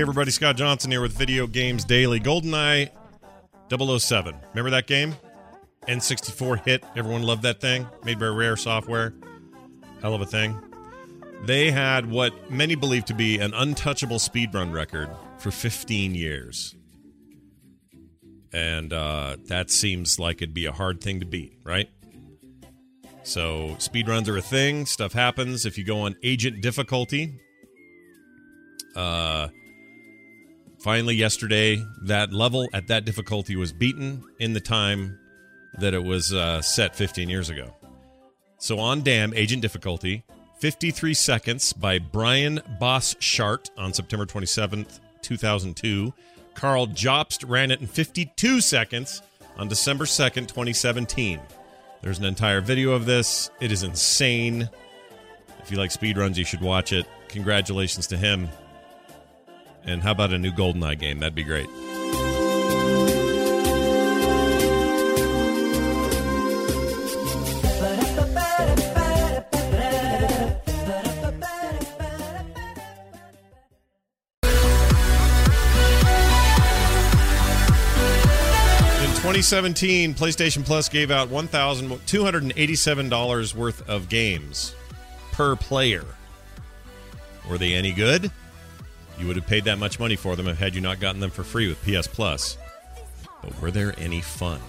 Hey, everybody, Scott Johnson here with Video Games Daily. GoldenEye 007. Remember that game? N64 hit. Everyone loved that thing. Made by Rare Software. Hell of a thing. They had what many believe to be an untouchable speedrun record for 15 years. And uh, that seems like it'd be a hard thing to beat, right? So, speedruns are a thing. Stuff happens. If you go on agent difficulty, uh, finally, yesterday, that level at that difficulty was beaten in the time that it was uh, set 15 years ago. So on Dam, Agent Difficulty, 53 Seconds by Brian Boss Shart on September 27th, 2002. Karl Jobst ran it in 52 seconds on December 2nd, 2017. There's an entire video of this. It is insane. If you like speedruns, you should watch it. Congratulations to him. And how about a new GoldenEye game? That'd be great. In 2017, PlayStation Plus gave out $1,287 worth of games per player. Were they any good? You would have paid that much money for them if had you not gotten them for free with PS Plus. But were there any fun?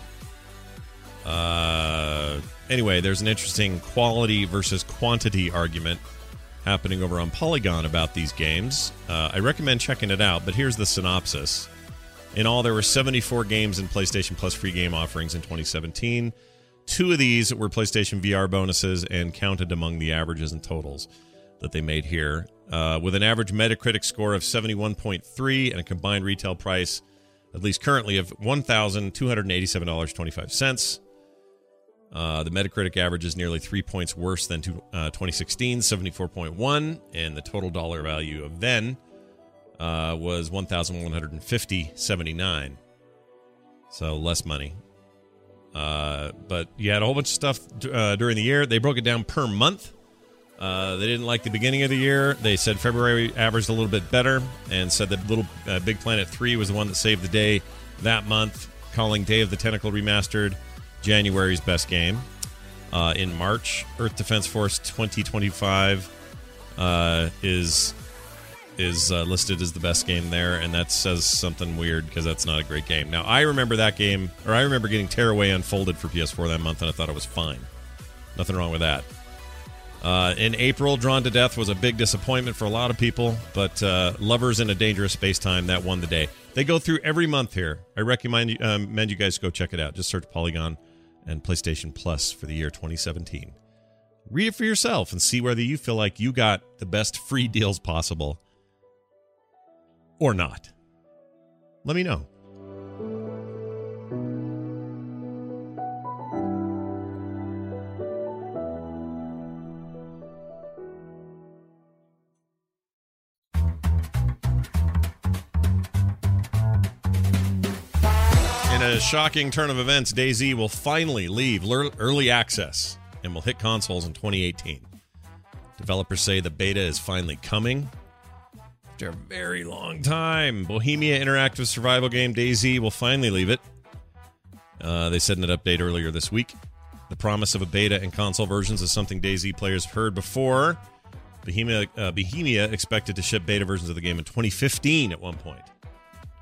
Uh, anyway, there's an interesting quality versus quantity argument happening over on Polygon about these games. Uh, I recommend checking it out, but here's the synopsis. In all, there were 74 games in PlayStation Plus free game offerings in 2017. Two of these were PlayStation VR bonuses and counted among the averages and totals that they made here. Uh, with an average Metacritic score of 71.3 and a combined retail price, at least currently, of $1,287.25. Uh, the Metacritic average is nearly three points worse than to, uh, 2016, 74.1, and the total dollar value of then uh, was 1,150.79. So less money. Uh, but you had a whole bunch of stuff uh, during the year. They broke it down per month. Uh, they didn't like the beginning of the year. They said February averaged a little bit better, and said that Little uh, Big Planet Three was the one that saved the day that month, calling Day of the Tentacle remastered January's best game. Uh, in March, Earth Defense Force 2025 uh, is is uh, listed as the best game there, and that says something weird because that's not a great game. Now, I remember that game, or I remember getting Tearaway Unfolded for PS4 that month, and I thought it was fine. Nothing wrong with that. Uh, in April, Drawn to Death was a big disappointment for a lot of people, but uh, Lovers in a Dangerous Space Time that won the day. They go through every month here. I recommend um, recommend you guys go check it out. Just search Polygon and PlayStation Plus for the year 2017. Read it for yourself and see whether you feel like you got the best free deals possible or not. Let me know. Shocking turn of events, DayZ will finally leave early access and will hit consoles in 2018. Developers say the beta is finally coming after a very long time. Bohemia Interactive survival game DayZ will finally leave it. Uh, they said in an update earlier this week. The promise of a beta and console versions is something DayZ players have heard before. Bohemia, uh, Bohemia expected to ship beta versions of the game in 2015 at one point.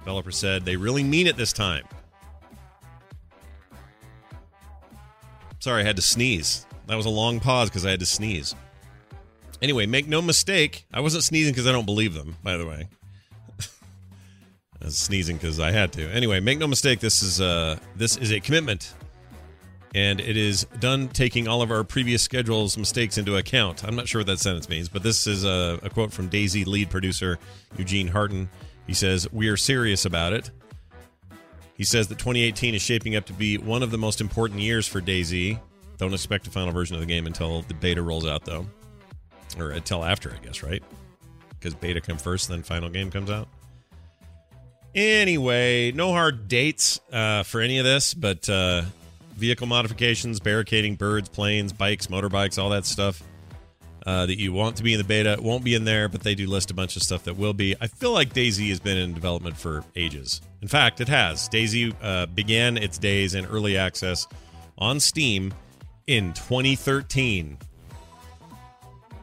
Developer said they really mean it this time. Sorry, I had to sneeze. That was a long pause because I had to sneeze. Anyway, make no mistake, I wasn't sneezing because I don't believe them, by the way. I was sneezing because I had to. Anyway, make no mistake, this is uh this is a commitment and it is done taking all of our previous schedules mistakes into account. I'm not sure what that sentence means, but this is a, a quote from DayZ lead producer Eugene Harton. He says, "We are serious about it." He says that 2018 is shaping up to be one of the most important years for DayZ. Don't expect a final version of the game until the beta rolls out, though, or until after, I guess, right? Because beta come first, then final game comes out. Anyway, no hard dates uh, for any of this, but uh, vehicle modifications, barricading birds, planes, bikes, motorbikes, all that stuff uh, that you want to be in the beta It won't be in there, but they do list a bunch of stuff that will be. I feel like DayZ has been in development for ages. In fact, it has. DayZ uh, began its days in early access on Steam in 2013.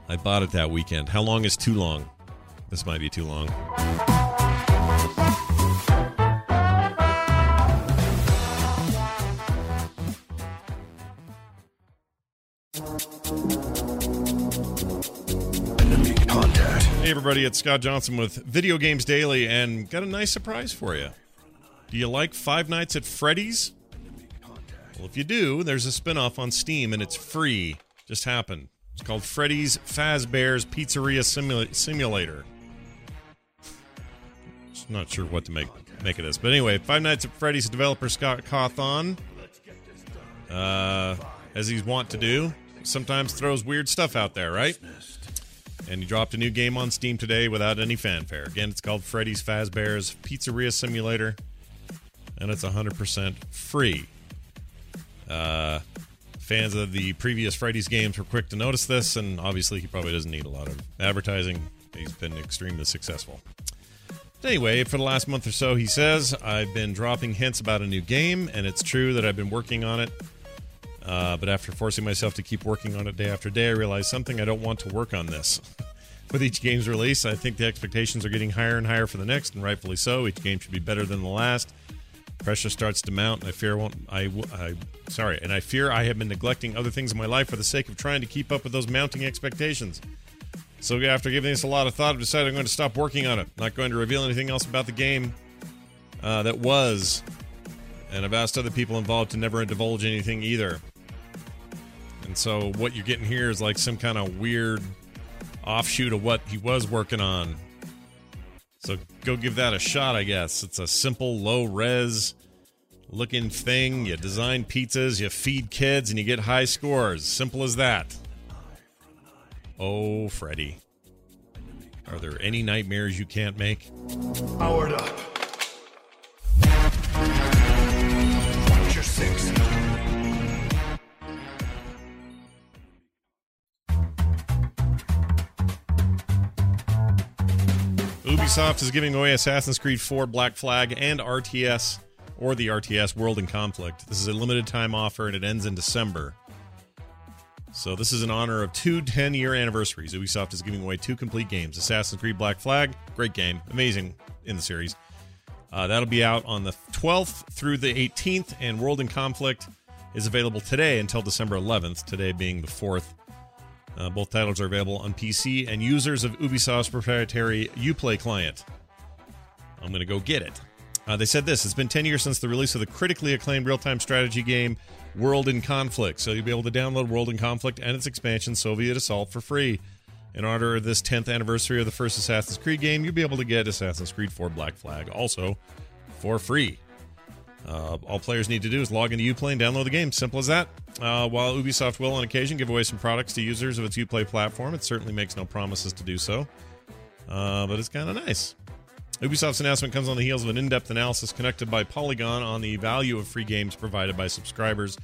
I bought it that weekend. How long is too long? This might be too long. Everybody, it's Scott Johnson with Video Games Daily, and got a nice surprise for you. Do you like Five Nights at Freddy's? Well, if you do, there's a spin off on Steam, and it's free. Just happened. It's called Freddy's Fazbear's Pizzeria Simula- Simulator. Just not sure what to make make of this, but anyway, Five Nights at Freddy's developer Scott Cawthon, uh, as he's wont to do, sometimes throws weird stuff out there, right? And he dropped a new game on Steam today without any fanfare. Again, it's called Freddy's Fazbear's Pizzeria Simulator, and it's 100% free. Uh, fans of the previous Freddy's games were quick to notice this, and obviously, he probably doesn't need a lot of advertising. He's been extremely successful. Anyway, for the last month or so, he says, I've been dropping hints about a new game, and it's true that I've been working on it. Uh, but after forcing myself to keep working on it day after day, I realized something I don't want to work on this. With each game's release, I think the expectations are getting higher and higher for the next, and rightfully so. Each game should be better than the last. Pressure starts to mount, and I fear won't. I, I sorry, and I fear I have been neglecting other things in my life for the sake of trying to keep up with those mounting expectations. So after giving this a lot of thought, I've decided I'm going to stop working on it. Not going to reveal anything else about the game uh, that was, and I've asked other people involved to never divulge anything either. And so what you're getting here is like some kind of weird offshoot of what he was working on. So go give that a shot, I guess. It's a simple, low res looking thing. You design pizzas, you feed kids, and you get high scores. Simple as that. Oh, Freddy. Are there any nightmares you can't make? Powered up. Ubisoft is giving away Assassin's Creed 4 Black Flag and RTS or the RTS World in Conflict. This is a limited time offer and it ends in December. So this is in honor of two 10 year anniversaries. Ubisoft is giving away two complete games Assassin's Creed Black Flag, great game, amazing in the series. Uh, that'll be out on the 12th through the 18th, and World in Conflict is available today until December 11th, today being the 4th. Uh, both titles are available on PC and users of Ubisoft's proprietary Uplay client. I'm going to go get it. Uh, they said this It's been 10 years since the release of the critically acclaimed real time strategy game World in Conflict. So you'll be able to download World in Conflict and its expansion, Soviet Assault, for free. In honor of this 10th anniversary of the first Assassin's Creed game, you'll be able to get Assassin's Creed 4 Black Flag also for free. Uh, all players need to do is log into Uplay and download the game. Simple as that. Uh, while Ubisoft will, on occasion, give away some products to users of its Uplay platform, it certainly makes no promises to do so. Uh, but it's kind of nice. Ubisoft's announcement comes on the heels of an in depth analysis conducted by Polygon on the value of free games provided by subscribers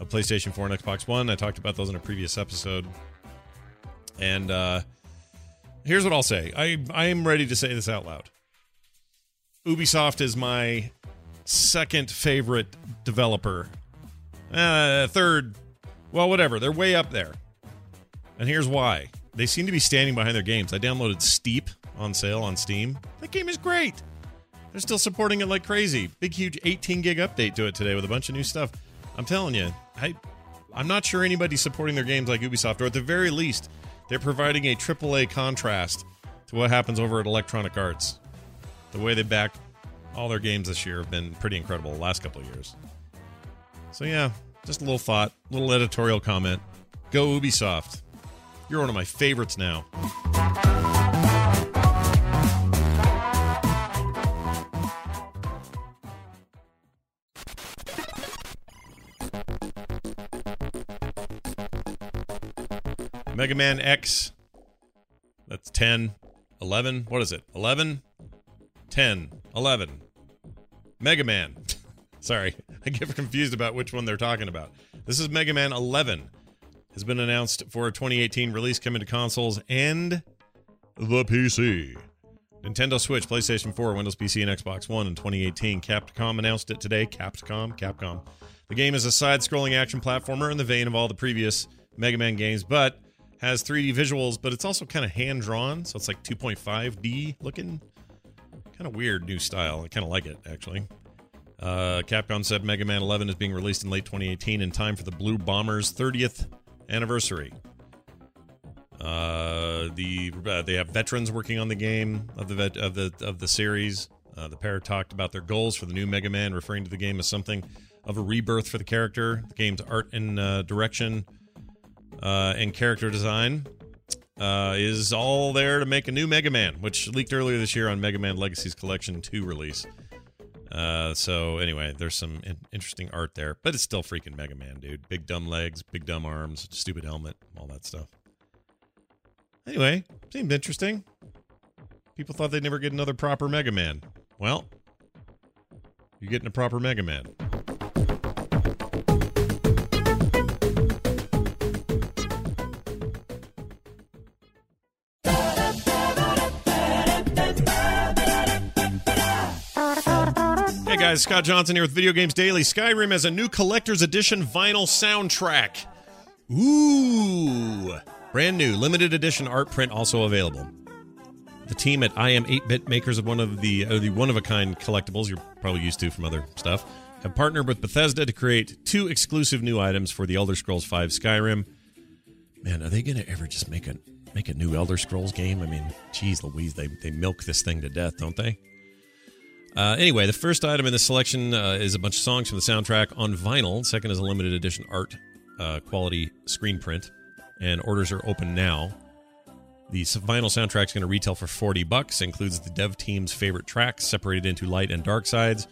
of PlayStation 4 and Xbox One. I talked about those in a previous episode. And uh, here's what I'll say I, I am ready to say this out loud. Ubisoft is my second favorite developer. Uh, third, well, whatever. They're way up there. And here's why. They seem to be standing behind their games. I downloaded Steep on sale on Steam. That game is great. They're still supporting it like crazy. Big, huge 18 gig update to it today with a bunch of new stuff. I'm telling you, I, I'm not sure anybody's supporting their games like Ubisoft, or at the very least, they're providing a AAA contrast to what happens over at Electronic Arts. The way they back all their games this year have been pretty incredible the last couple of years. So yeah, Just a little thought, little editorial comment. Go Ubisoft. You're one of my favorites now. Mega Man X. That's 10, 11. What is it? 11, 10, 11. Mega Man. Sorry, I get confused about which one they're talking about. This is Mega Man 11. Has been announced for a 2018 release coming to consoles and the PC. Nintendo Switch, PlayStation 4, Windows PC, and Xbox One in 2018. Capcom announced it today. Capcom, Capcom. The game is a side-scrolling action platformer in the vein of all the previous Mega Man games, but has 3D visuals, but it's also kind of hand-drawn, so it's like 2.5D looking. Kind of weird new style. I kind of like it, actually. Uh, Capcom said Mega Man 11 is being released in late 2018 in time for the Blue Bombers 30th anniversary. Uh, the uh, they have veterans working on the game of the vet, of the of the series. Uh, the pair talked about their goals for the new Mega Man, referring to the game as something of a rebirth for the character. The game's art and uh, direction uh, and character design uh, is all there to make a new Mega Man, which leaked earlier this year on Mega Man Legacies Collection 2 release. Uh, so anyway, there's some in- interesting art there, but it's still freaking Mega Man, dude. Big dumb legs, big dumb arms, stupid helmet, all that stuff. Anyway, seemed interesting. People thought they'd never get another proper Mega Man. Well, you're getting a proper Mega Man. Guys, Scott Johnson here with Video Games Daily. Skyrim has a new collector's edition vinyl soundtrack. Ooh! Brand new, limited edition art print also available. The team at I Am 8-Bit, makers of one of the the one of a kind collectibles you're probably used to from other stuff, have partnered with Bethesda to create two exclusive new items for the Elder Scrolls V Skyrim. Man, are they going to ever just make a make a new Elder Scrolls game? I mean, geez, Louise, they they milk this thing to death, don't they? Uh, anyway, the first item in the selection uh, is a bunch of songs from the soundtrack on vinyl. Second is a limited edition art uh, quality screen print, and orders are open now. The vinyl soundtrack is going to retail for 40 bucks. Includes the dev team's favorite tracks separated into light and dark sides,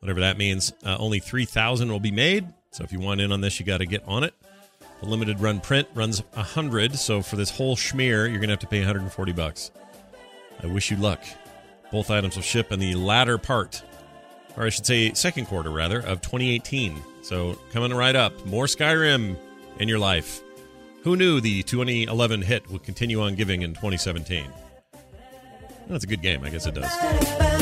whatever that means. Uh, only 3,000 will be made, so if you want in on this, you got to get on it. The limited run print runs 100, so for this whole schmear, you're going to have to pay 140 bucks. I wish you luck. Both items will ship in the latter part, or I should say, second quarter rather, of 2018. So coming right up, more Skyrim in your life. Who knew the 2011 hit would continue on giving in 2017? That's a good game. I guess it does.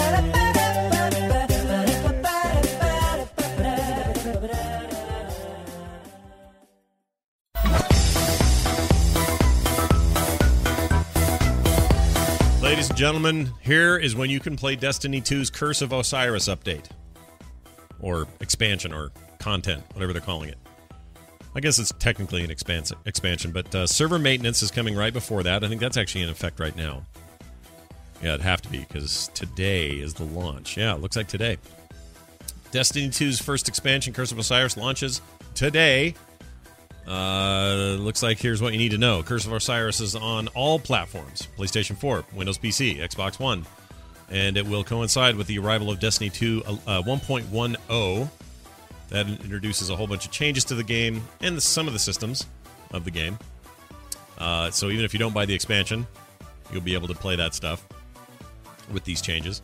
Gentlemen, here is when you can play Destiny 2's Curse of Osiris update. Or expansion or content, whatever they're calling it. I guess it's technically an expans- expansion, but uh, server maintenance is coming right before that. I think that's actually in effect right now. Yeah, it'd have to be because today is the launch. Yeah, it looks like today. Destiny 2's first expansion, Curse of Osiris, launches today. Uh, looks like here's what you need to know. Curse of Osiris is on all platforms PlayStation 4, Windows PC, Xbox One. And it will coincide with the arrival of Destiny 2 uh, 1.10. That introduces a whole bunch of changes to the game and the, some of the systems of the game. Uh, so even if you don't buy the expansion, you'll be able to play that stuff with these changes.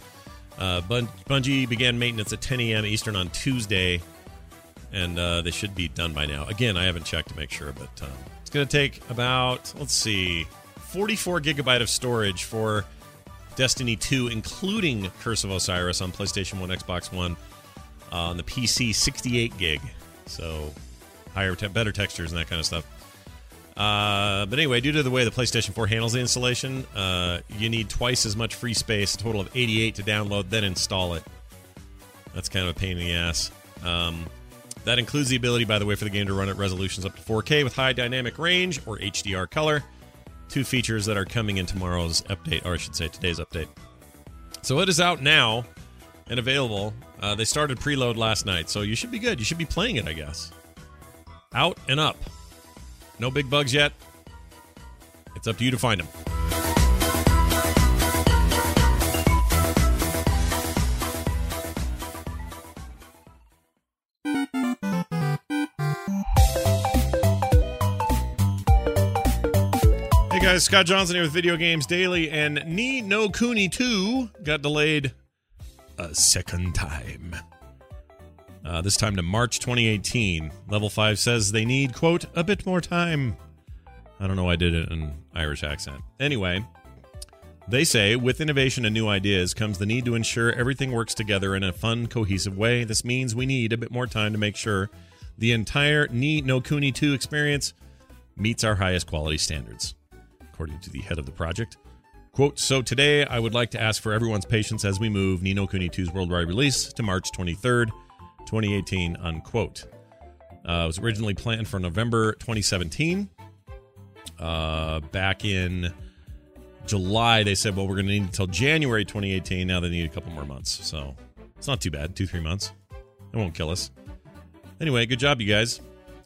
Uh, Bun- Bungie began maintenance at 10 a.m. Eastern on Tuesday, and uh, they should be done by now. Again, I haven't checked to make sure, but um, it's going to take about, let's see, 44 gigabyte of storage for Destiny 2, including Curse of Osiris on PlayStation 1, Xbox One, uh, on the PC, 68 gig. So higher, te- better textures and that kind of stuff. Uh, but anyway, due to the way the PlayStation 4 handles the installation, uh, you need twice as much free space, a total of 88 to download, then install it. That's kind of a pain in the ass. Um, that includes the ability, by the way, for the game to run at resolutions up to 4K with high dynamic range or HDR color. Two features that are coming in tomorrow's update, or I should say today's update. So it is out now and available. Uh, they started preload last night, so you should be good. You should be playing it, I guess. out and up. No big bugs yet. It's up to you to find them. Guys, Scott Johnson here with Video Games Daily, and Ni no Kuni 2 got delayed a second time. Uh, this time to March 2018. Level 5 says they need, quote, a bit more time. I don't know why I did it in Irish accent. Anyway, they say with innovation and new ideas comes the need to ensure everything works together in a fun, cohesive way. This means we need a bit more time to make sure the entire Ni no Kuni 2 experience meets our highest quality standards, according to the head of the project. Quote, so today I would like to ask for everyone's patience as we move Ni no Kuni 2's worldwide release to March 23rd, 2018, unquote. Uh, it was originally planned for November 2017. Uh, back in July, they said, well, we're going to need until January 2018. Now they need a couple more months. So it's not too bad. Two, three months. It won't kill us. Anyway, good job, you guys.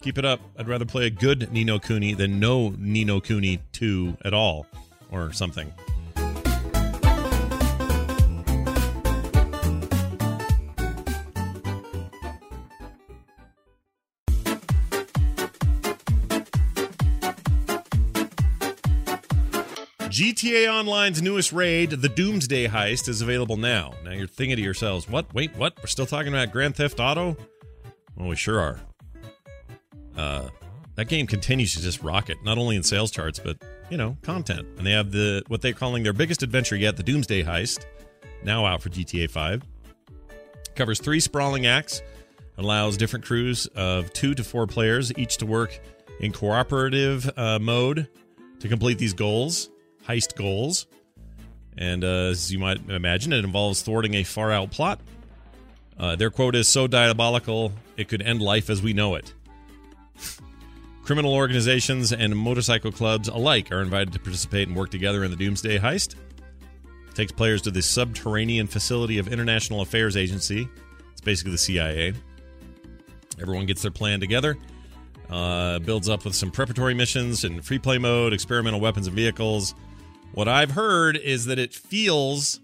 Keep it up. I'd rather play a good Ni no Kuni than no Ni no Kuni 2 at all or something. GTA Online's newest raid, the Doomsday Heist, is available now. Now you're thinking to yourselves, what? Wait, what? We're still talking about Grand Theft Auto? Well, we sure are. Uh, that game continues to just rocket, not only in sales charts, but, you know, content. And they have the what they're calling their biggest adventure yet, the Doomsday Heist, now out for GTA 5. Covers three sprawling acts, allows different crews of two to four players, each to work in cooperative uh, mode to complete these goals heist goals. And uh, as you might imagine, it involves thwarting a far out plot. Uh, their quote is so diabolical, it could end life as we know it. Criminal organizations and motorcycle clubs alike are invited to participate and work together in the Doomsday Heist. It takes players to the subterranean facility of International Affairs Agency. It's basically the CIA. Everyone gets their plan together. Uh, builds up with some preparatory missions and free play mode, experimental weapons and vehicles. What I've heard is that it feels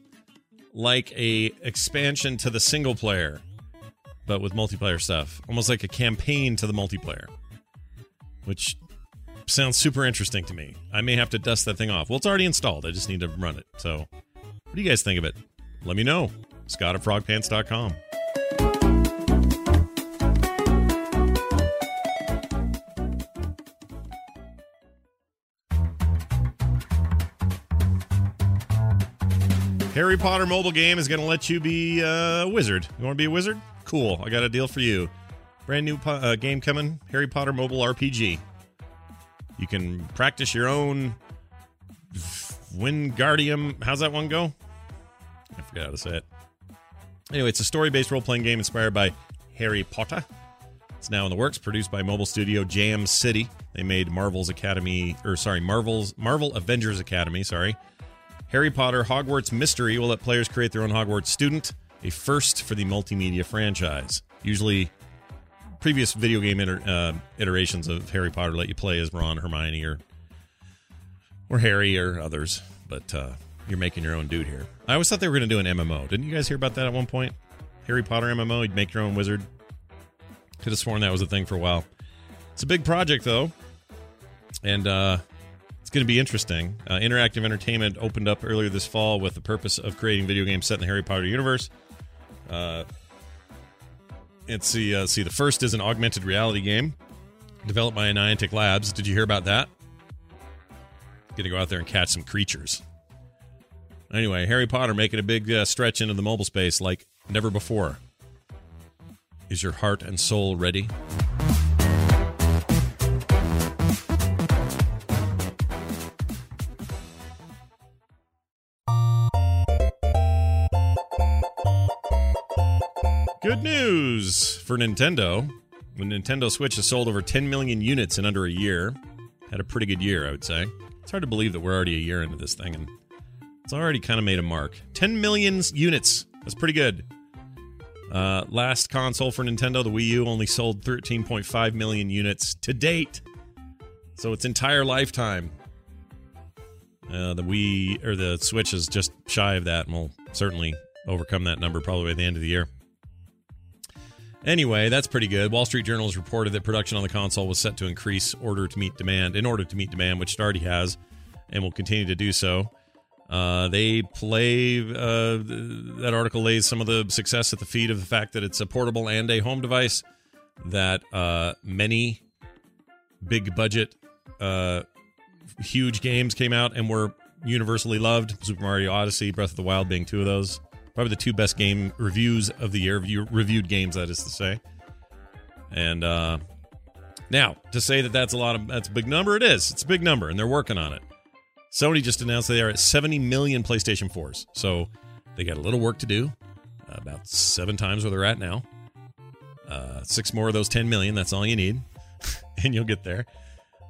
like a expansion to the single player, but with multiplayer stuff, almost like a campaign to the multiplayer, which sounds super interesting to me. I may have to dust that thing off. Well, it's already installed. I just need to run it. So, what do you guys think of it? Let me know. Scott at frogpants.com. Harry Potter mobile game is going to let you be a wizard. You want to be a wizard? Cool. I got a deal for you. Brand new po- uh, game coming Harry Potter mobile RPG. You can practice your own Wingardium. How's that one go? I forgot how to say it. Anyway, it's a story based role playing game inspired by Harry Potter. It's now in the works, produced by mobile studio Jam City. They made Marvel's Academy, or sorry, Marvel's Marvel Avengers Academy, sorry. Harry Potter Hogwarts Mystery will let players create their own Hogwarts student, a first for the multimedia franchise. Usually, previous video game iter- uh, iterations of Harry Potter let you play as Ron, Hermione, or or Harry or others, but uh, you're making your own dude here. I always thought they were going to do an MMO. Didn't you guys hear about that at one point? Harry Potter MMO, you'd make your own wizard. Could have sworn that was a thing for a while. It's a big project though, and uh, it's going to be interesting. Uh, Interactive Entertainment opened up earlier this fall with the purpose of creating video games set in the Harry Potter universe. Uh, let's see. Uh, see, the first is an augmented reality game developed by Niantic Labs. Did you hear about that? To go out there and catch some creatures. Anyway, Harry Potter making a big uh, stretch into the mobile space like never before. Is your heart and soul ready? News for Nintendo. The Nintendo Switch has sold over 10 million units in under a year. Had a pretty good year, I would say. It's hard to believe that we're already a year into this thing, and it's already kind of made a mark. 10 million units. That's pretty good. Uh, last console for Nintendo, the Wii U, only sold 13.5 million units to date. So its entire lifetime. Uh, the Wii or the Switch is just shy of that, and we'll certainly overcome that number probably by the end of the year. Anyway, that's pretty good. Wall Street Journal has reported that production on the console was set to increase order to meet demand in order to meet demand, which it already has, and will continue to do so. Uh, they play uh, that article lays some of the success at the feet of the fact that it's a portable and a home device. That uh, many big budget, uh, huge games came out and were universally loved. Super Mario Odyssey, Breath of the Wild being two of those. Probably the two best game reviews of the year, review, reviewed games, that is to say. And uh, now to say that that's a lot of that's a big number, it is. It's a big number, and they're working on it. Sony just announced they are at 70 million PlayStation 4s, so they got a little work to do. Uh, about seven times where they're at now. Uh, six more of those 10 million. That's all you need, and you'll get there.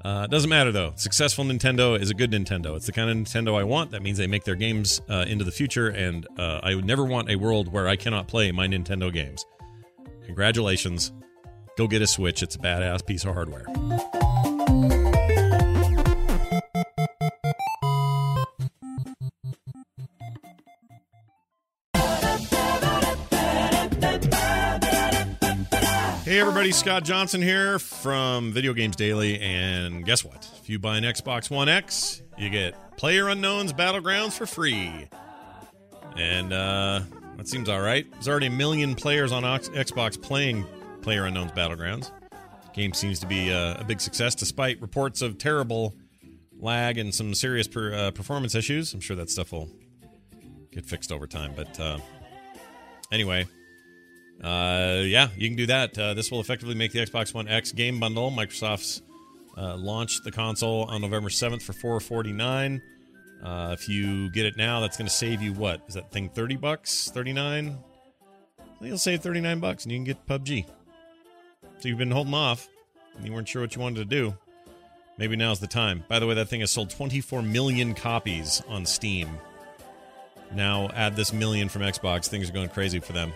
Uh, doesn't matter though. Successful Nintendo is a good Nintendo. It's the kind of Nintendo I want. That means they make their games uh, into the future, and uh, I would never want a world where I cannot play my Nintendo games. Congratulations. Go get a Switch. It's a badass piece of hardware. Hey everybody, Scott Johnson here from Video Games Daily, and guess what? If you buy an Xbox One X, you get Player Unknown's Battlegrounds for free. And uh, that seems all right. There's already a million players on Ox- Xbox playing Player Unknown's Battlegrounds. game seems to be uh, a big success despite reports of terrible lag and some serious per, uh, performance issues. I'm sure that stuff will get fixed over time. But uh, anyway, uh, yeah, you can do that. Uh, this will effectively make the Xbox One X game bundle. Microsoft's uh, launched the console on November 7th for 449. Uh, if you get it now, that's going to save you what? Is that thing 30 bucks? 39? You'll save 39 bucks and you can get PUBG. So you've been holding off and you weren't sure what you wanted to do. Maybe now's the time. By the way, that thing has sold 24 million copies on Steam. Now add this million from Xbox, things are going crazy for them.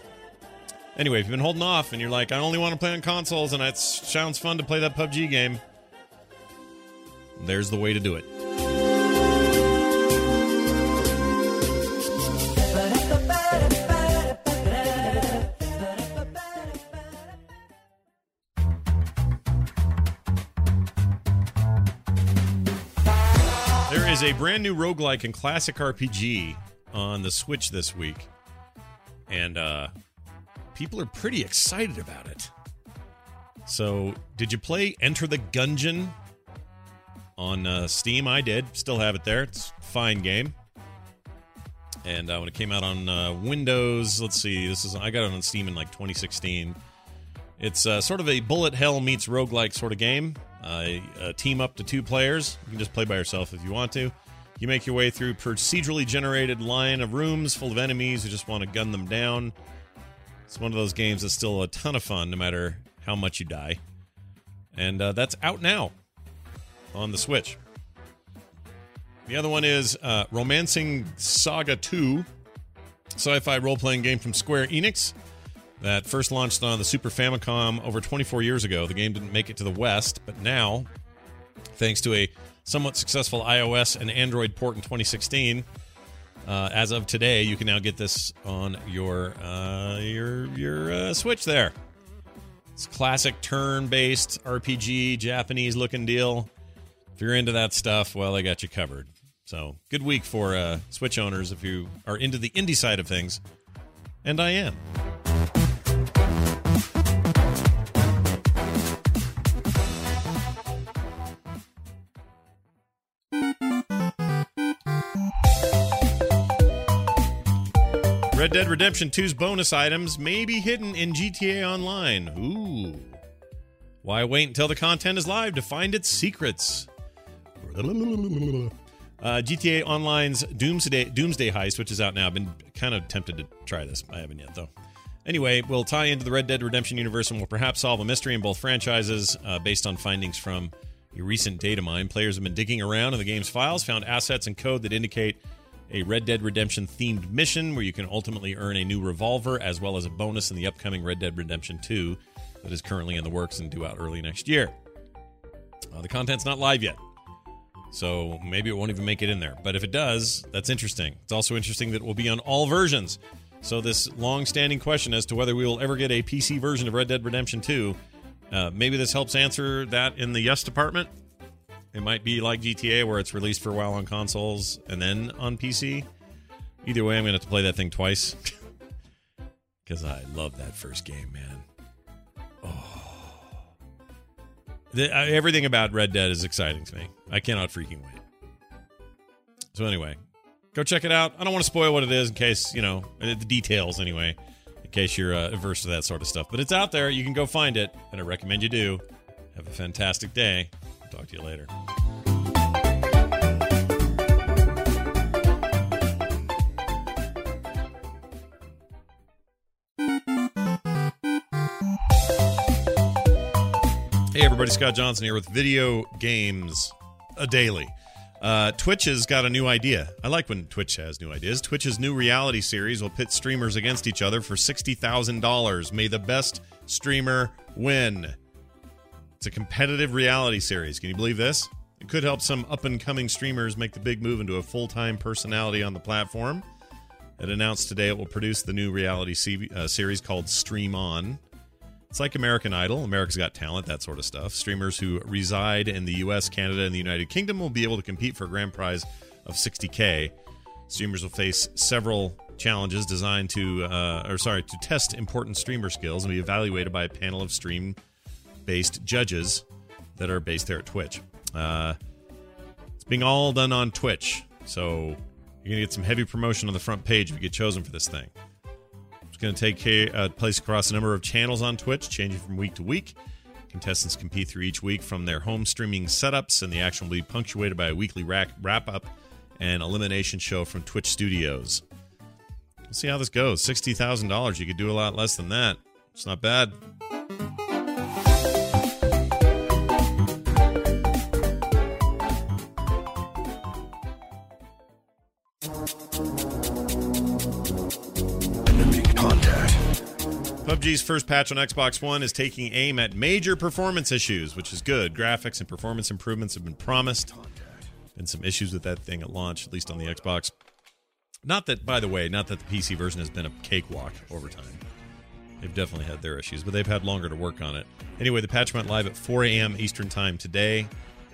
Anyway, if you've been holding off and you're like, I only want to play on consoles and it sounds fun to play that PUBG game, there's the way to do it. There is a brand new roguelike and classic RPG on the Switch this week. And uh people are pretty excited about it. So, did you play Enter the Gungeon on uh, Steam? I did. Still have it there. It's a fine game. And uh, when it came out on uh, Windows, let's see, this is I got it on Steam in like 2016. It's uh, sort of a bullet hell meets roguelike sort of game. Uh, a team up to two players. You can just play by yourself if you want to. You make your way through procedurally generated line of rooms full of enemies who just want to gun them down. It's one of those games that's still a ton of fun, no matter how much you die. And uh, that's out now on the Switch. The other one is uh, Romancing Saga 2, sci fi role playing game from Square Enix that first launched on the Super Famicom over 24 years ago. The game didn't make it to the West, but now, thanks to a somewhat successful iOS and Android port in 2016, uh, as of today, you can now get this on your uh, your your uh, Switch. There, it's classic turn-based RPG, Japanese-looking deal. If you're into that stuff, well, I got you covered. So, good week for uh, Switch owners if you are into the indie side of things, and I am. Red Dead Redemption 2's bonus items may be hidden in GTA Online. Ooh. Why wait until the content is live to find its secrets? Uh, GTA Online's Doomsday, Doomsday Heist, which is out now. I've been kind of tempted to try this. I haven't yet, though. Anyway, we'll tie into the Red Dead Redemption universe and we'll perhaps solve a mystery in both franchises uh, based on findings from a recent data mine. Players have been digging around in the game's files, found assets and code that indicate a Red Dead Redemption themed mission where you can ultimately earn a new revolver as well as a bonus in the upcoming Red Dead Redemption 2 that is currently in the works and due out early next year. Uh, the content's not live yet, so maybe it won't even make it in there. But if it does, that's interesting. It's also interesting that it will be on all versions. So this long-standing question as to whether we will ever get a PC version of Red Dead Redemption 2, uh, maybe this helps answer that in the yes department. It might be like GTA where it's released for a while on consoles and then on PC. Either way, I'm going to have to play that thing twice because I love that first game, man. Oh, the, uh, everything about Red Dead is exciting to me. I cannot freaking wait. So anyway, go check it out. I don't want to spoil what it is in case you know uh, the details anyway, in case you're uh, averse to that sort of stuff. But it's out there. You can go find it, and I recommend you do. Have a fantastic day. Talk to you later. Hey, everybody, Scott Johnson here with Video Games a Daily. Uh, Twitch has got a new idea. I like when Twitch has new ideas. Twitch's new reality series will pit streamers against each other for $60,000. May the best streamer win. It's a competitive reality series. Can you believe this? It could help some up and coming streamers make the big move into a full time personality on the platform. It announced today it will produce the new reality C- uh, series called Stream On. It's like American Idol, America's Got Talent, that sort of stuff. Streamers who reside in the US, Canada, and the United Kingdom will be able to compete for a grand prize of 60K. Streamers will face several challenges designed to, uh, or sorry, to test important streamer skills and be evaluated by a panel of stream based judges that are based there at Twitch. Uh, it's being all done on Twitch, so you're to get some heavy promotion on the front page if you get chosen for this thing. It's to take uh, place across a number of channels on Twitch, changing from week to week. Contestants compete through each week from their home streaming setups, and the action will be punctuated by a weekly wrap up and elimination show from Twitch Studios. We'll see how this goes. $60,000. You could do a lot less than that. It's not bad. PUBG's first patch on Xbox One is taking aim at major performance issues, which is good. Graphics and performance improvements have been promised. Been some issues with that thing at launch, at least on the Xbox. Not that, by the way, not that the PC version has been a cakewalk over time. They've definitely had their issues, but they've had longer to work on it. Anyway, the patch went live at 4 a.m. Eastern Time today.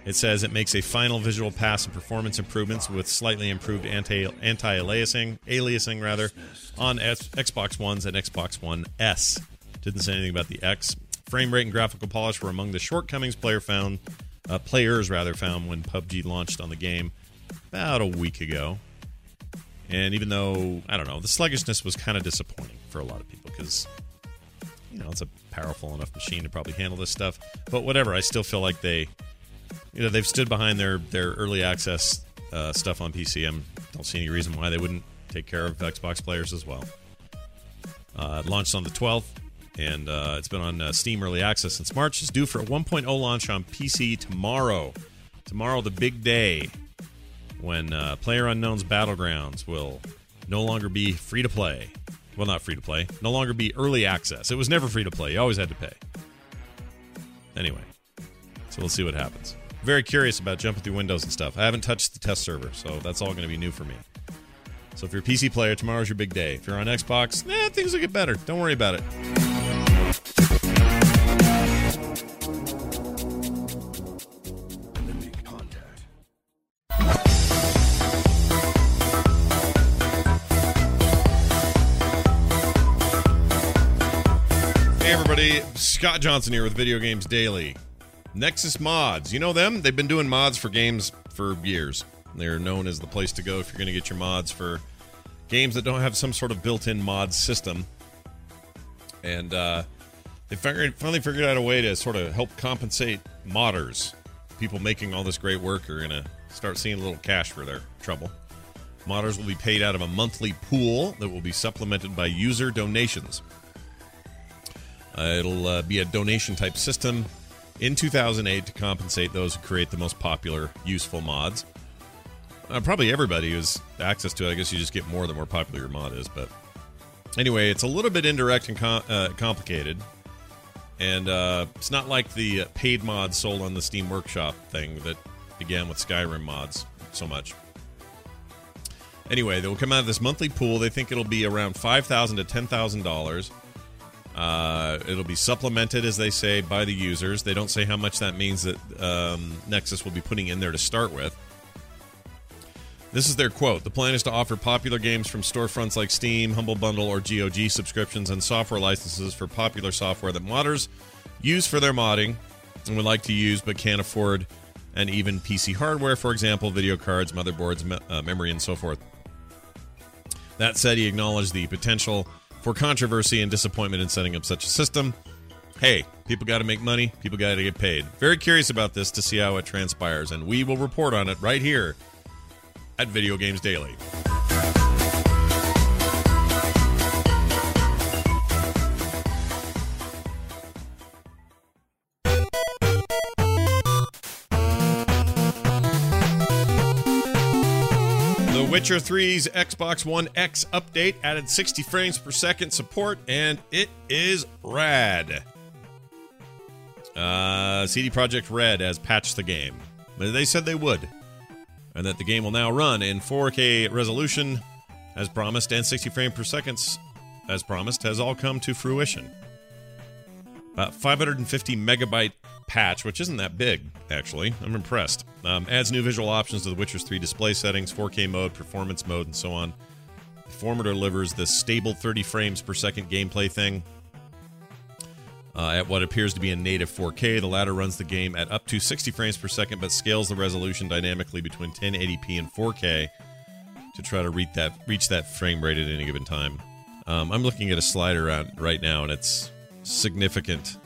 It says it makes a final visual pass and performance improvements with slightly improved anti anti aliasing aliasing rather on S- Xbox Ones and Xbox One S. Didn't say anything about the X. Frame rate and graphical polish were among the shortcomings player found uh, players rather found when PUBG launched on the game about a week ago. And even though I don't know, the sluggishness was kind of disappointing for a lot of people because you know it's a powerful enough machine to probably handle this stuff. But whatever, I still feel like they you know they've stood behind their their early access uh, stuff on PC. I don't see any reason why they wouldn't take care of Xbox players as well. Uh, it launched on the 12th, and uh, it's been on uh, Steam Early Access since March. It's due for a 1.0 launch on PC tomorrow. Tomorrow, the big day when uh, Player Unknown's Battlegrounds will no longer be free to play. Well, not free to play, no longer be early access. It was never free to play. You always had to pay. Anyway, so we'll see what happens. Very curious about jumping through windows and stuff. I haven't touched the test server, so that's all going to be new for me. So if you're a PC player, tomorrow's your big day. If you're on Xbox, eh, things will get better. Don't worry about it. Hey everybody, Scott Johnson here with Video Games Daily. Nexus Mods, you know them? They've been doing mods for games for years. They're known as the place to go if you're going to get your mods for games that don't have some sort of built-in mod system. And uh, they figured, finally figured out a way to sort of help compensate modders. People making all this great work are going to start seeing a little cash for their trouble. Modders will be paid out of a monthly pool that will be supplemented by user donations. Uh, it'll uh, be a donation type system in 2008 to compensate those who create the most popular, useful mods. Uh, probably everybody who's access to it. I guess you just get more the more popular your mod is. But anyway, it's a little bit indirect and com- uh, complicated. And uh, it's not like the paid mods sold on the Steam Workshop thing that began with Skyrim mods so much. Anyway, they will come out of this monthly pool. They think it'll be around five thousand to ten thousand dollars. Uh, it'll be supplemented, as they say, by the users. They don't say how much that means that um, Nexus will be putting in there to start with. This is their quote. The plan is to offer popular games from storefronts like Steam, Humble Bundle, or GOG subscriptions and software licenses for popular software that modders use for their modding and would like to use but can't afford, and even PC hardware, for example, video cards, motherboards, me- uh, memory, and so forth. That said, he acknowledged the potential for controversy and disappointment in setting up such a system. Hey, people got to make money, people got to get paid. Very curious about this to see how it transpires, and we will report on it right here at Video Games Daily. Witcher 3's Xbox One X update added 60 frames per second support, and it is rad. Uh, CD Projekt Red has patched the game. They said they would and that the game will now run in 4K resolution as promised and 60 frames per second as promised has all come to fruition. About 550 megabyte patch, which isn't that big, actually. I'm impressed. Um, adds new visual options to the Witcher's 3 display settings, 4K mode, performance mode, and so on. The former delivers this stable 30 frames per second gameplay thing uh, at what appears to be a native 4K. The latter runs the game at up to 60 frames per second, but scales the resolution dynamically between 1080p and 4K to try to reach that reach that frame rate at any given time. Um, I'm looking at a slider out right now, and it's significant.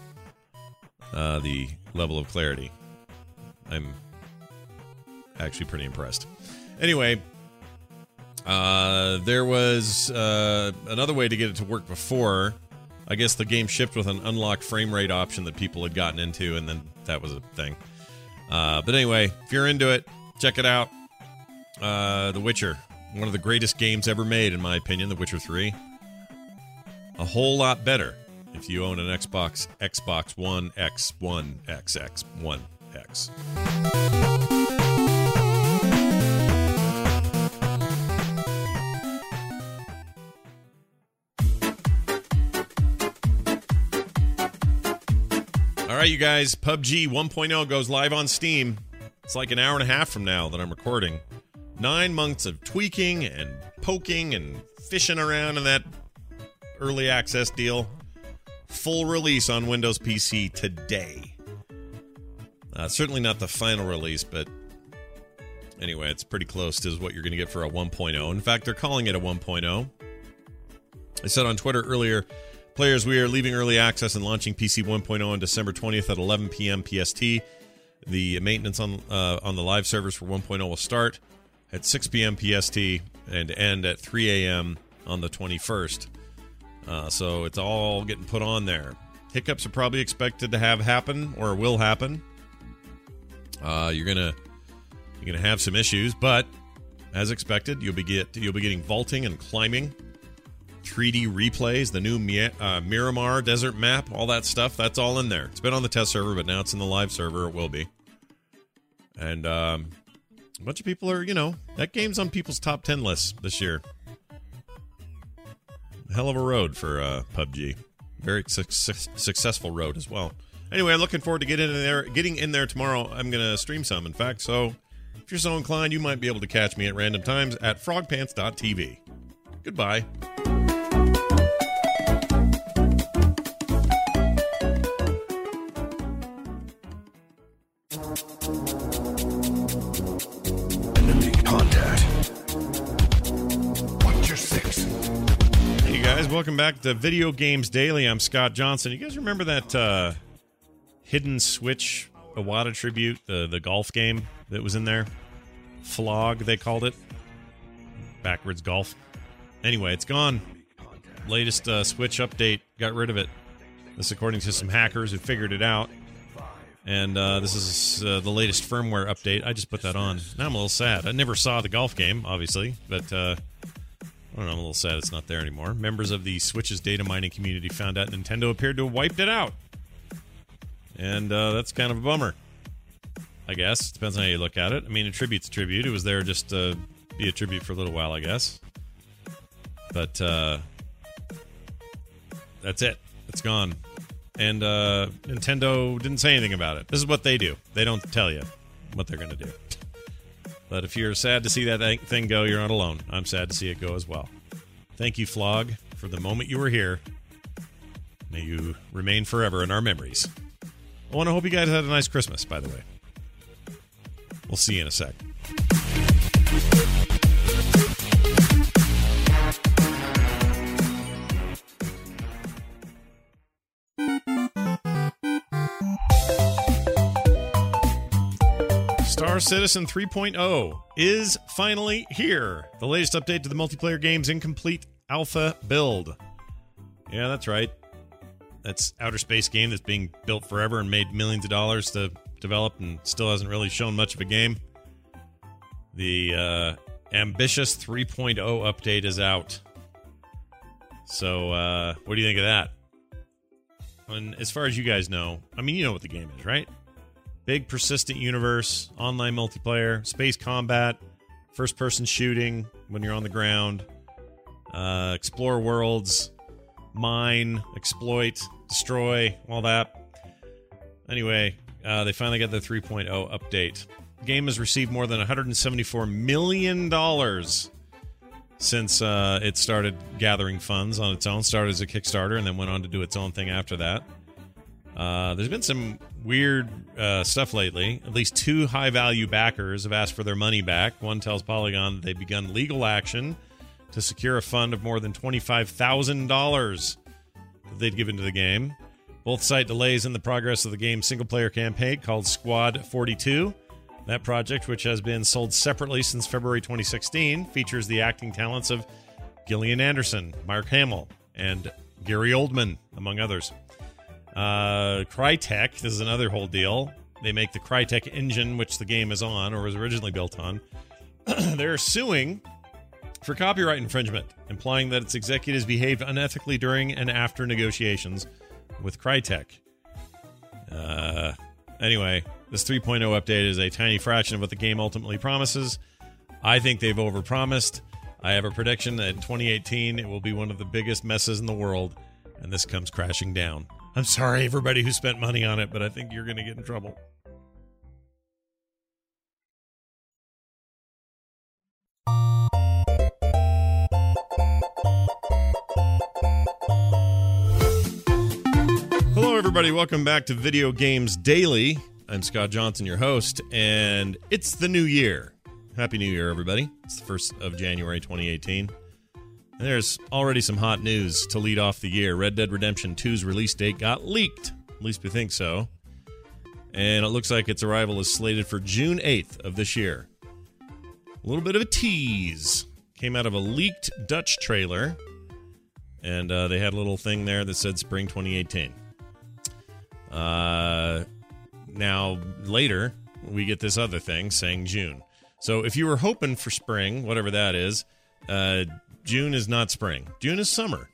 Uh, the level of clarity. I'm actually pretty impressed. Anyway, uh, there was uh, another way to get it to work before. I guess the game shipped with an unlocked frame rate option that people had gotten into, and then that was a thing. Uh, but anyway, if you're into it, check it out. Uh, the Witcher, one of the greatest games ever made, in my opinion. The Witcher 3. A whole lot better if you own an Xbox, Xbox One X, One XX, One X. All right, you guys, PUBG 1.0 goes live on Steam. It's like an hour and a half from now that I'm recording. Nine months of tweaking and poking and fishing around in that early access deal. Full release on Windows PC today. Uh, certainly not the final release, but anyway, it's pretty close to what you're going to get for a 1.0. In fact, they're calling it a 1.0. I said on Twitter earlier Players, we are leaving early access and launching PC 1.0 on December 20th at 11 p.m. PST. The maintenance on uh, on the live servers for 1.0 will start at 6 p.m. PST and end at 3 a.m. on the 21st. Uh, so it's all getting put on there. Hiccups are probably expected to have happen or will happen. Uh, you're gonna you're gonna have some issues, but as expected, you'll be get you'll be getting vaulting and climbing 3D replays, the new uh, Miramar desert map, all that stuff. That's all in there. It's been on the test server, but now it's in the live server. It will be. And um, a bunch of people are, you know, that game's on people's top 10 lists this year. Hell of a road for uh, PUBG. Very su- su- successful road as well. Anyway, I'm looking forward to getting in there. Getting in there tomorrow. I'm gonna stream some. In fact, so if you're so inclined, you might be able to catch me at random times at frogpants.tv. Goodbye. Welcome back to Video Games Daily. I'm Scott Johnson. You guys remember that uh, hidden Switch Iwata tribute, the the golf game that was in there? Flog, they called it. Backwards golf. Anyway, it's gone. Latest uh, Switch update got rid of it. This, according to some hackers who figured it out. And uh, this is uh, the latest firmware update. I just put that on. Now I'm a little sad. I never saw the golf game, obviously, but uh, I don't know. I'm a little sad it's not there anymore. Members of the Switch's data mining community found out Nintendo appeared to have wiped it out, and uh, that's kind of a bummer. I guess depends on how you look at it. I mean, a tribute's a tribute. It was there just to be a tribute for a little while, I guess. But uh, that's it. It's gone. And uh, Nintendo didn't say anything about it. This is what they do. They don't tell you what they're going to do. But if you're sad to see that thing go, you're not alone. I'm sad to see it go as well. Thank you, Flog, for the moment you were here. May you remain forever in our memories. I want to hope you guys had a nice Christmas, by the way. We'll see you in a sec. Citizen 3.0 is finally here. The latest update to the multiplayer game's incomplete alpha build. Yeah, that's right. That's outer space game that's being built forever and made millions of dollars to develop and still hasn't really shown much of a game. The uh, ambitious 3.0 update is out. So, uh, what do you think of that? And as far as you guys know, I mean, you know what the game is, right? Big persistent universe, online multiplayer, space combat, first person shooting when you're on the ground, uh, explore worlds, mine, exploit, destroy, all that. Anyway, uh, they finally got the 3.0 update. The game has received more than 174 million dollars since uh, it started gathering funds on its own. Started as a Kickstarter and then went on to do its own thing after that. Uh, there's been some weird uh, stuff lately. At least two high value backers have asked for their money back. One tells Polygon they've begun legal action to secure a fund of more than $25,000 that they'd given to the game. Both cite delays in the progress of the game's single player campaign called Squad 42. That project, which has been sold separately since February 2016, features the acting talents of Gillian Anderson, Mark Hamill, and Gary Oldman, among others. Uh, Crytek, this is another whole deal. They make the Crytek engine, which the game is on or was originally built on. They're suing for copyright infringement, implying that its executives behaved unethically during and after negotiations with Crytek. Uh, anyway, this 3.0 update is a tiny fraction of what the game ultimately promises. I think they've overpromised. I have a prediction that in 2018 it will be one of the biggest messes in the world, and this comes crashing down. I'm sorry, everybody who spent money on it, but I think you're going to get in trouble. Hello, everybody. Welcome back to Video Games Daily. I'm Scott Johnson, your host, and it's the new year. Happy New Year, everybody. It's the 1st of January 2018. There's already some hot news to lead off the year. Red Dead Redemption 2's release date got leaked. At least we think so. And it looks like its arrival is slated for June 8th of this year. A little bit of a tease. Came out of a leaked Dutch trailer. And uh, they had a little thing there that said spring 2018. Uh, now, later, we get this other thing saying June. So if you were hoping for spring, whatever that is, uh, June is not spring. June is summer.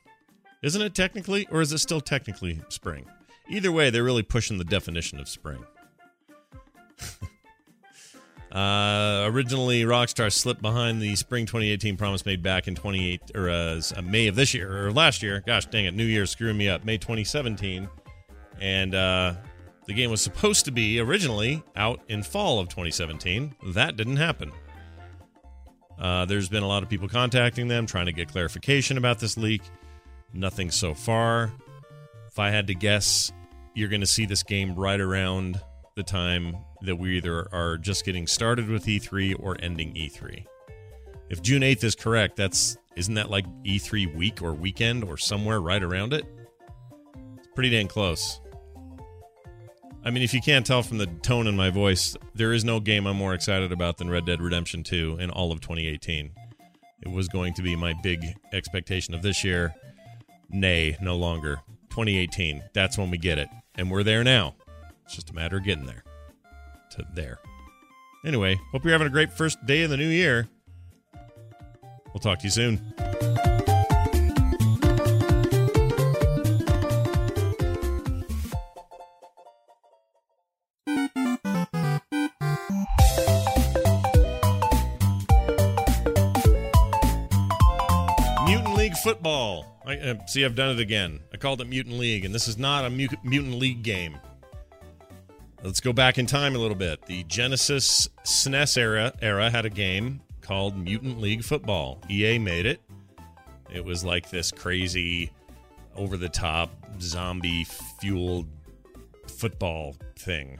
Isn't it technically, or is it still technically spring? Either way, they're really pushing the definition of spring. uh, originally, Rockstar slipped behind the spring 2018 promise made back in 28 or uh, May of this year or last year. Gosh dang it, New Year screwing me up. May 2017, and uh, the game was supposed to be originally out in fall of 2017. That didn't happen. Uh, there's been a lot of people contacting them trying to get clarification about this leak. Nothing so far. If I had to guess, you're going to see this game right around the time that we either are just getting started with E3 or ending E3. If June 8th is correct, that's isn't that like E3 week or weekend or somewhere right around it? It's pretty dang close. I mean, if you can't tell from the tone in my voice, there is no game I'm more excited about than Red Dead Redemption 2 in all of 2018. It was going to be my big expectation of this year. Nay, no longer. 2018. That's when we get it. And we're there now. It's just a matter of getting there to there. Anyway, hope you're having a great first day of the new year. We'll talk to you soon. I, uh, see, I've done it again. I called it Mutant League, and this is not a mu- Mutant League game. Let's go back in time a little bit. The Genesis SNES era era had a game called Mutant League Football. EA made it. It was like this crazy, over the top, zombie fueled football thing.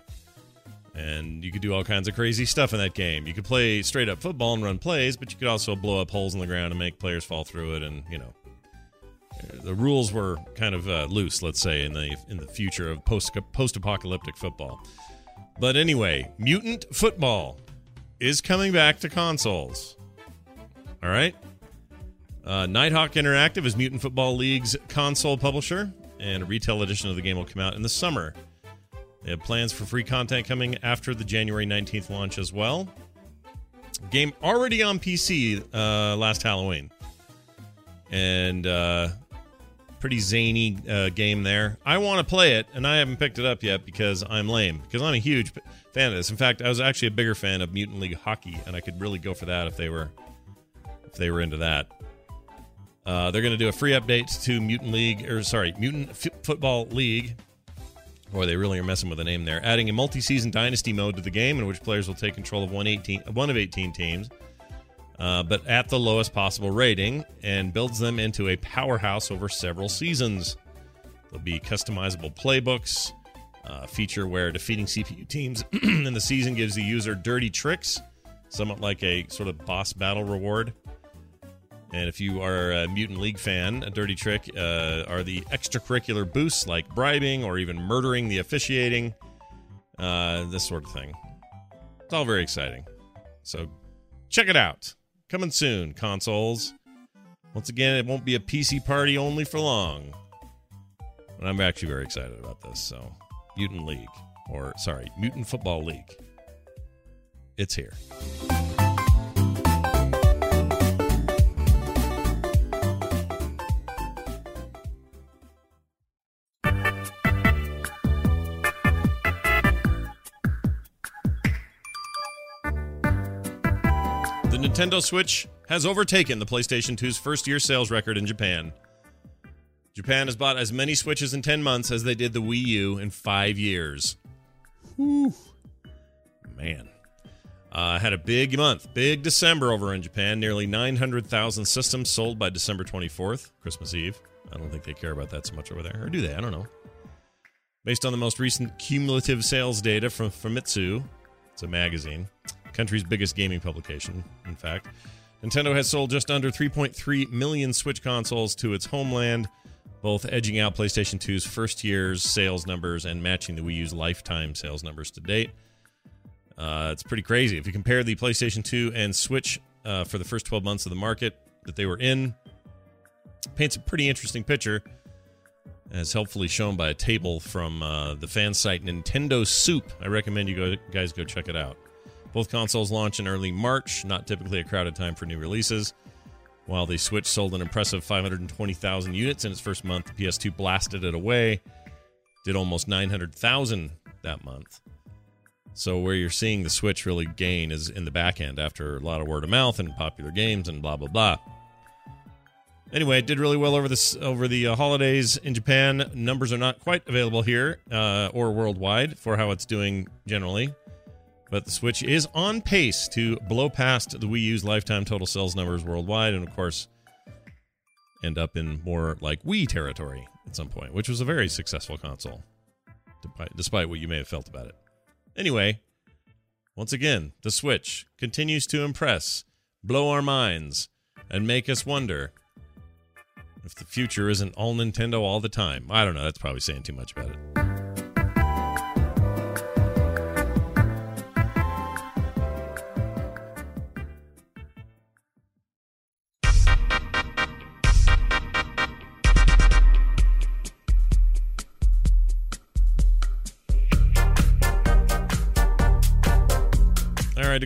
And you could do all kinds of crazy stuff in that game. You could play straight up football and run plays, but you could also blow up holes in the ground and make players fall through it. And you know, the rules were kind of uh, loose, let's say, in the in the future of post post apocalyptic football. But anyway, mutant football is coming back to consoles. All right. Uh, Nighthawk Interactive is Mutant Football League's console publisher, and a retail edition of the game will come out in the summer. They have plans for free content coming after the January 19th launch as well. Game already on PC uh, last Halloween. And uh, pretty zany uh, game there. I want to play it, and I haven't picked it up yet because I'm lame. Because I'm a huge fan of this. In fact, I was actually a bigger fan of Mutant League Hockey, and I could really go for that if they were if they were into that. Uh, they're going to do a free update to Mutant League, or sorry, Mutant F- Football League. Boy, they really are messing with the name there. Adding a multi-season dynasty mode to the game, in which players will take control of one, 18, one of 18 teams, uh, but at the lowest possible rating, and builds them into a powerhouse over several seasons. There'll be customizable playbooks, uh, feature where defeating CPU teams in the season gives the user dirty tricks, somewhat like a sort of boss battle reward. And if you are a Mutant League fan, a dirty trick uh, are the extracurricular boosts like bribing or even murdering the officiating, uh, this sort of thing. It's all very exciting. So check it out. Coming soon, consoles. Once again, it won't be a PC party only for long. And I'm actually very excited about this. So, Mutant League, or sorry, Mutant Football League. It's here. The Nintendo Switch has overtaken the PlayStation 2's first year sales record in Japan. Japan has bought as many Switches in 10 months as they did the Wii U in five years. Whew. Man. Uh, had a big month, big December over in Japan. Nearly 900,000 systems sold by December 24th, Christmas Eve. I don't think they care about that so much over there. Or do they? I don't know. Based on the most recent cumulative sales data from Famitsu, it's a magazine, country's biggest gaming publication, in fact. Nintendo has sold just under 3.3 million Switch consoles to its homeland, both edging out PlayStation 2's first year's sales numbers and matching the Wii U's lifetime sales numbers to date. Uh, it's pretty crazy. If you compare the PlayStation 2 and Switch uh, for the first 12 months of the market that they were in, paints a pretty interesting picture, as helpfully shown by a table from uh, the fan site Nintendo Soup. I recommend you go, guys go check it out. Both consoles launch in early March, not typically a crowded time for new releases. While the Switch sold an impressive 520,000 units in its first month, the PS2 blasted it away, did almost 900,000 that month. So where you're seeing the Switch really gain is in the back end after a lot of word of mouth and popular games and blah blah blah. Anyway, it did really well over this over the uh, holidays in Japan. Numbers are not quite available here uh, or worldwide for how it's doing generally, but the Switch is on pace to blow past the Wii U's lifetime total sales numbers worldwide, and of course, end up in more like Wii territory at some point, which was a very successful console, despite what you may have felt about it. Anyway, once again, the Switch continues to impress, blow our minds, and make us wonder if the future isn't all Nintendo all the time. I don't know. That's probably saying too much about it.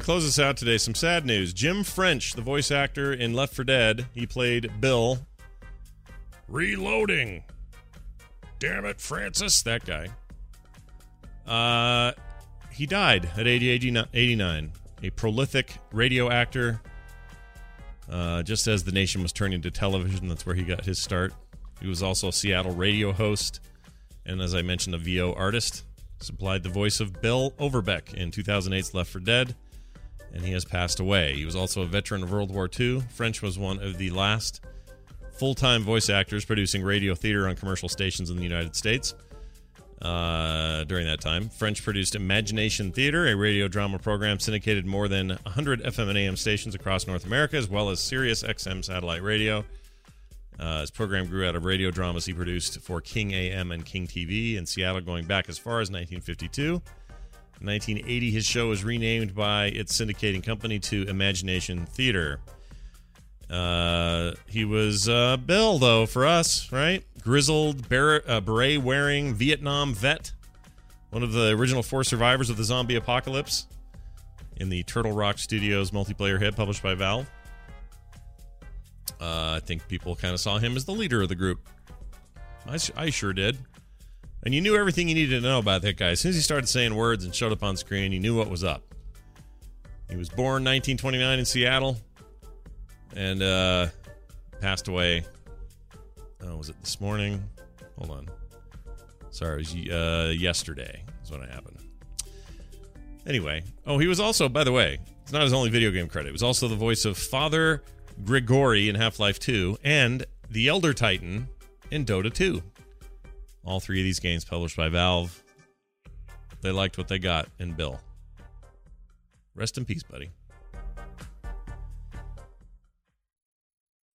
Close us out today, some sad news. Jim French, the voice actor in Left 4 Dead, he played Bill. Reloading. Damn it, Francis. That guy. Uh, he died at age 89. A prolific radio actor. Uh, just as the nation was turning to television, that's where he got his start. He was also a Seattle radio host, and as I mentioned, a VO artist. Supplied the voice of Bill Overbeck in 2008's Left 4 Dead, and he has passed away. He was also a veteran of World War II. French was one of the last full time voice actors producing radio theater on commercial stations in the United States. Uh, during that time, French produced Imagination Theater, a radio drama program syndicated more than 100 FM and AM stations across North America, as well as Sirius XM satellite radio. Uh, his program grew out of radio dramas he produced for KING AM and KING TV in Seattle going back as far as 1952. In 1980, his show was renamed by its syndicating company to Imagination Theater. Uh, he was uh, Bill, though, for us, right? Grizzled, uh, beret wearing Vietnam vet, one of the original four survivors of the zombie apocalypse in the Turtle Rock Studios multiplayer hit published by Valve. Uh, I think people kind of saw him as the leader of the group. I, I sure did. And you knew everything you needed to know about that guy. As soon as he started saying words and showed up on screen, you knew what was up. He was born 1929 in Seattle and uh, passed away. Oh, was it this morning? Hold on. Sorry, it was uh, yesterday is when it happened. Anyway, oh, he was also, by the way, it's not his only video game credit. He was also the voice of Father Grigori in Half Life 2 and the Elder Titan in Dota 2. All three of these games published by Valve. They liked what they got in Bill. Rest in peace, buddy.